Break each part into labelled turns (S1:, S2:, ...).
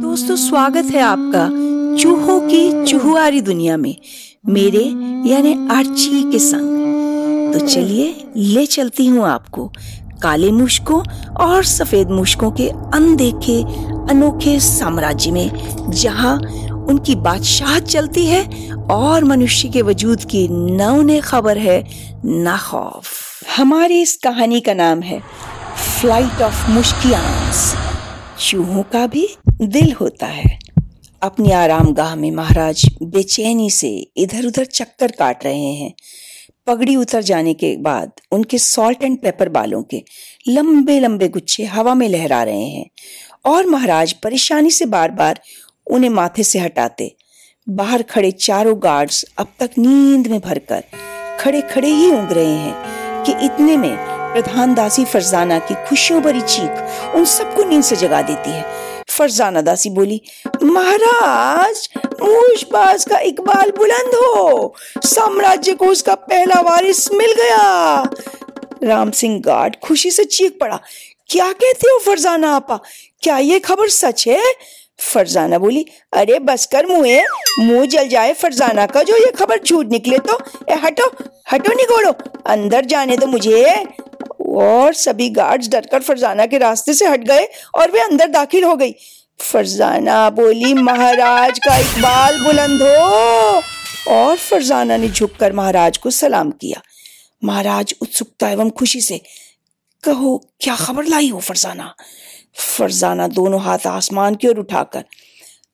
S1: दोस्तों, स्वागत है आपका चूहों की चूहुआरी दुनिया में, मेरे यानी आर्ची के संग। तो चलिए ले चलती हूँ आपको काले मुश्कों और सफ़ेद मुश्कों के अनदेखे, अनोखे साम्राज्य में, जहाँ उनकी बादशाह चलती है और मनुष्य के वजूद की न उन्हें खबर है, न खौफ। हमारी इस कहानी का नाम है फ़्लाइट ऑफ़ मुश्कियांस चूहों का भी दिल होता है। अपनी आराम गाह में महाराज बेचैनी से इधर उधर चक्कर काट रहे हैं। पगड़ी उतर जाने के बाद उनके सॉल्ट एंड पेपर बालों के लंबे लंबे गुच्छे हवा में लहरा रहे हैं और महाराज परेशानी से बार बार उन्हें माथे से हटाते, बाहर खड़े चारों गार्ड्स अब तक नींद में भरकर खड़े खड़े ही ऊँग रहे हैं कि इतने में प्रधान दासी फरजाना की खुशियों भरी चीख उन सबको नींद से जगा देती है। फरजाना दासी बोली, महाराज मूशबाज का इकबाल बुलंद हो। साम्राज्य को उसका पहला वारिस मिल गया। राम सिंह गार्ड खुशी से चीख पड़ा, क्या कहते हो फरजाना आपा? क्या ये खबर सच है? फरजाना बोली, अरे बस कर मुए मुँह जल जाए फरजाना का, जो ये खबर झूठ निकले तो। ए, हटो हटो निगोड़ो, अंदर जाने दो मुझे। और सभी गार्ड्स डरकर फरजाना के रास्ते से हट गए और वे अंदर दाखिल हो गई। फरजाना बोली, महाराज का इकबाल बुलंद हो। और फरजाना ने झुककर महाराज को सलाम किया। महाराज उत्सुकता एवं खुशी से, कहो, क्या खबर लाई हो फरजाना? फरजाना दोनों हाथ आसमान की ओर उठाकर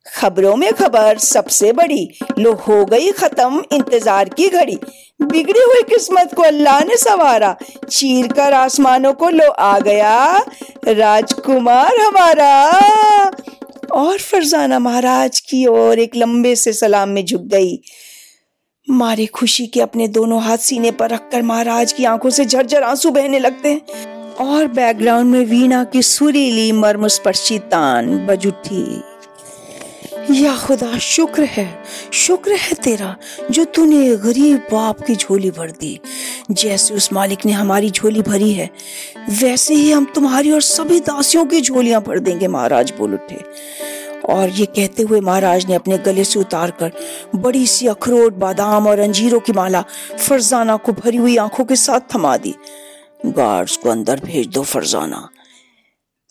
S1: खबरों में खबर सबसे बड़ी, लो हो गई खत्म, इंतज़ार की घड़ी। बिगड़ी हुई किस्मत को अल्लाह ने सवारा, चीर कर आसमानों को लो आ गया राजकुमार हमारा। और फरजाना महाराज की ओर एक लंबे से सलाम में झुक गई। मारे खुशी के अपने दोनों हाथ सीने पर रखकर महाराज की आँखों से झरझर आँसू बहने लगते हैं। और बैकग्राउंड में वीणा की सुरीली मर्मस्पर्शी तान बज उठी। या खुदा, शुक्र है। शुक्र है तेरा, जो तूने गरीब बाप की झोली भर दी। जैसे उस मालिक ने हमारी झोली भरी है, वैसे ही हम तुम्हारी और सभी दासियों की झोलियाँ भर देंगे, महाराज, बोल उठे। और ये कहते हुए महाराज ने अपने गले से उतार कर बड़ी सी अखरोट, बादाम और अंजीरों की माला फरजाना को भरी हुई आँखों के साथ थमा दी। गार्ड्स को अंदर भेज दो फरजाना।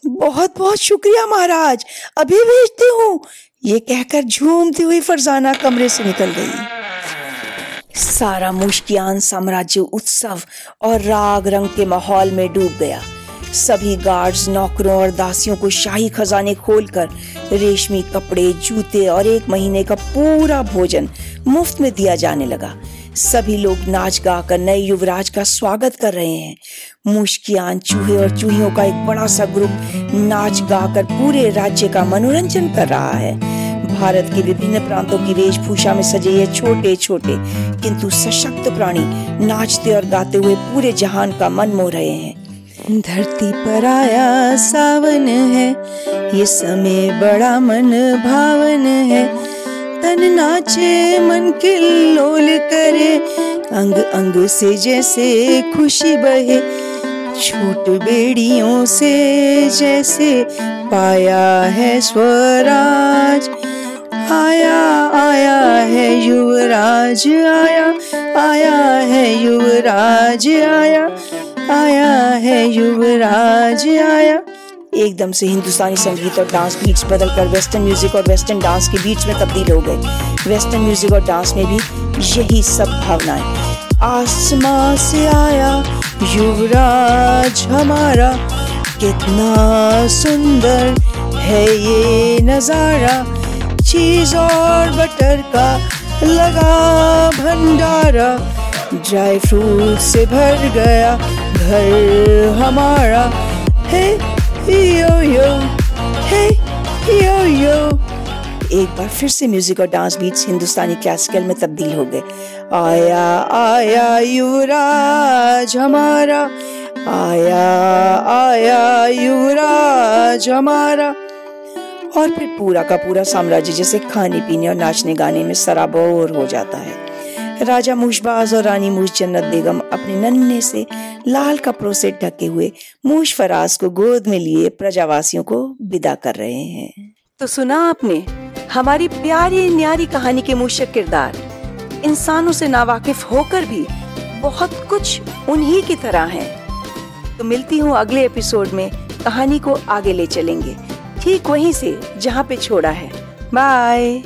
S1: बहुत बहुत शुक्रिया, महाराज। अभी भेजती हूँ। ये कहकर झूमती हुई फरजाना कमरे से निकल गई। सारा मुश्कियान साम्राज्य उत्सव और राग रंग के माहौल में डूब गया। सभी गार्ड्स नौकरों और दासियों को शाही खजाने खोलकर रेशमी कपड़े, जूते और एक महीने का पूरा भोजन मुफ़्त में दिया जाने लगा। सभी लोग नाच गा कर नए युवराज का स्वागत कर रहे हैं। मुश्कियान, चूहे और चूहियों का एक बड़ा सा ग्रुप नाच गा कर पूरे राज्य का मनोरंजन कर रहा है। भारत के विभिन्न प्रांतों की वेशभूषा में सजे ये छोटे छोटे, किंतु सशक्त प्राणी नाचते और गाते हुए पूरे जहान का मन मोह रहे हैं। धरती पर आया सावन है, ये समय बड़ा मन भावन है। तन नाचे, मन किल्लोल करे, अंग अंग से जैसे खुशी बहे। छोट बेड़ियों से जैसे पाया है स्वराज आया आया है युवराज, आया आया है युवराज, आया आया है युवराज, आया। एकदम से हिंदुस्तानी संगीत और डांस बीट्स बदलकर वेस्टर्न म्यूज़िक और वेस्टर्न डांस के बीच में तब्दील हो गए। वेस्टर्न म्यूज़िक और डांस में भी यही सब भावनाएँ। आसमां से आया युवराज हमारा, कितना सुंदर है ये नज़ारा। चीज़ और बटर का लगा भंडारा, ड्राई फ्रूट से भर गया घर हमारा। है, यो यो, हे, यो यो। एक बार फिर से म्यूज़िक और डांस बीट्स हिंदुस्तानी क्लासिकल में तब्दील हो गए। आया आया युवराज हमारा। आया आया युवराज हमारा। और फिर पूरा का पूरा साम्राज्य, जैसे खाने पीने और नाचने गाने में सराबोर हो जाता है। राजा मूशबाज और रानी मूश जन्नत बेगम अपने नन्हे से लाल कपड़ों से ढके हुए मूश फराज को गोद में लिए प्रजावासियों को विदा कर रहे हैं। तो सुना आपने, हमारी प्यारी न्यारी कहानी के मूशक किरदार। इंसानों से नावाकिफ होकर भी बहुत कुछ उन्हीं की तरह हैं। तो मिलती हूँ अगले एपिसोड में, कहानी को आगे ले चलेंगे। ठीक वहीं से जहाँ पे छोड़ा है। बाय।